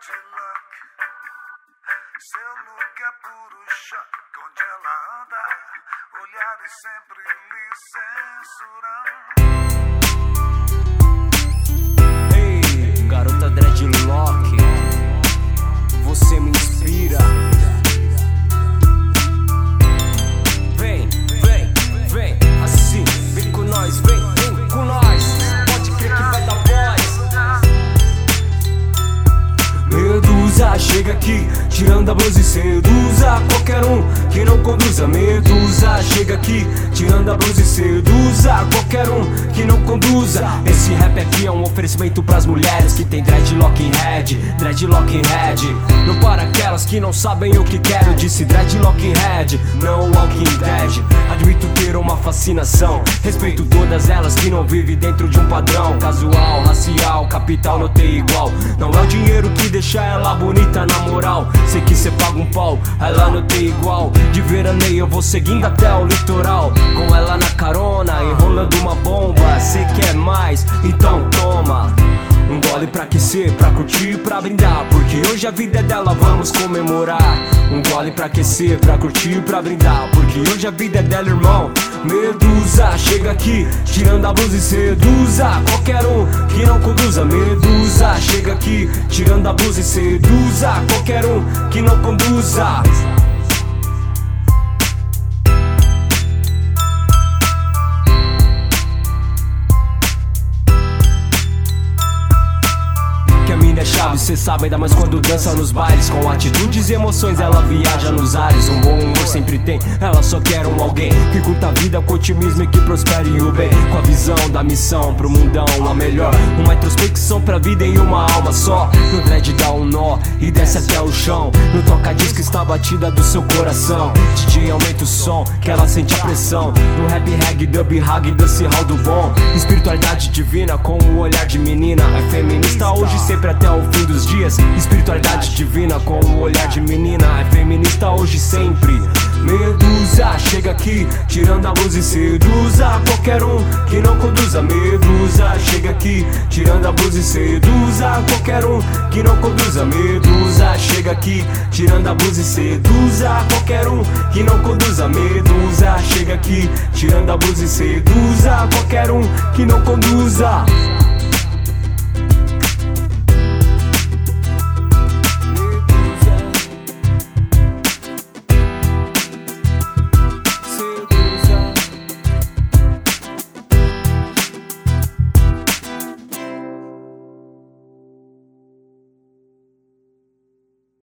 dreadlock. Seu look é puro choque. Onde ela anda, olhares sempre lhe censuram. Aqui, tirando a blusa e seduza qualquer um que não conduza. Medusa, chega aqui, tirando a blusa e seduza qualquer um que não conduza. Esse rap aqui é um oferecimento pras mulheres que tem dreadlock em head, dreadlock em head. Não para aquelas que não sabem o que quero. Disse dreadlock em head, não walking dead. Admito ter uma fascinação. Respeito todas elas que não vivem dentro de um padrão casual, racial, capital não tem igual. Não é o dinheiro que deixa ela bonita na moral. Sei que cê paga um pau, ela não tem igual. De veraneio eu vou seguindo até o litoral. Gole pra aquecer, pra curtir, pra brindar. Porque hoje a vida é dela, vamos comemorar. Um gole pra aquecer, pra curtir, pra brindar. Porque hoje a vida é dela, irmão. Medusa, chega aqui, tirando a blusa e seduza. Qualquer um que não conduza. Medusa, chega aqui, tirando a blusa e seduza. Qualquer um que não conduza. Chave, cê sabe, ainda mais quando dança nos bailes Com atitudes e emoções, ela viaja nos ares Um bom humor sempre tem, ela só quer um alguém Que curta a vida com otimismo e que prospere o bem. Com a visão da missão pro mundão, a melhor. Uma introspecção pra vida em uma alma só. No dread dá um nó e desce até o chão. No toca-disco está a batida do seu coração. DJ aumenta o som, que ela sente a pressão. No rap, reggae, dub, rag, dance hall do bom. Espiritualidade divina com o olhar de menina. É feminista hoje, sempre até o fim dos dias. Espiritualidade divina com o olhar de menina. É feminista hoje, sempre. Medusa, chega aqui, tirando a luz e seduza Qualquer um que não conduza. Medusa, chega aqui, tirando a luz e seduza Qualquer um que não conduza. Medusa, chega aqui, tirando a luz e seduza Qualquer um que não conduza. Medusa, chega aqui, tirando a luz e seduza Qualquer um que não conduza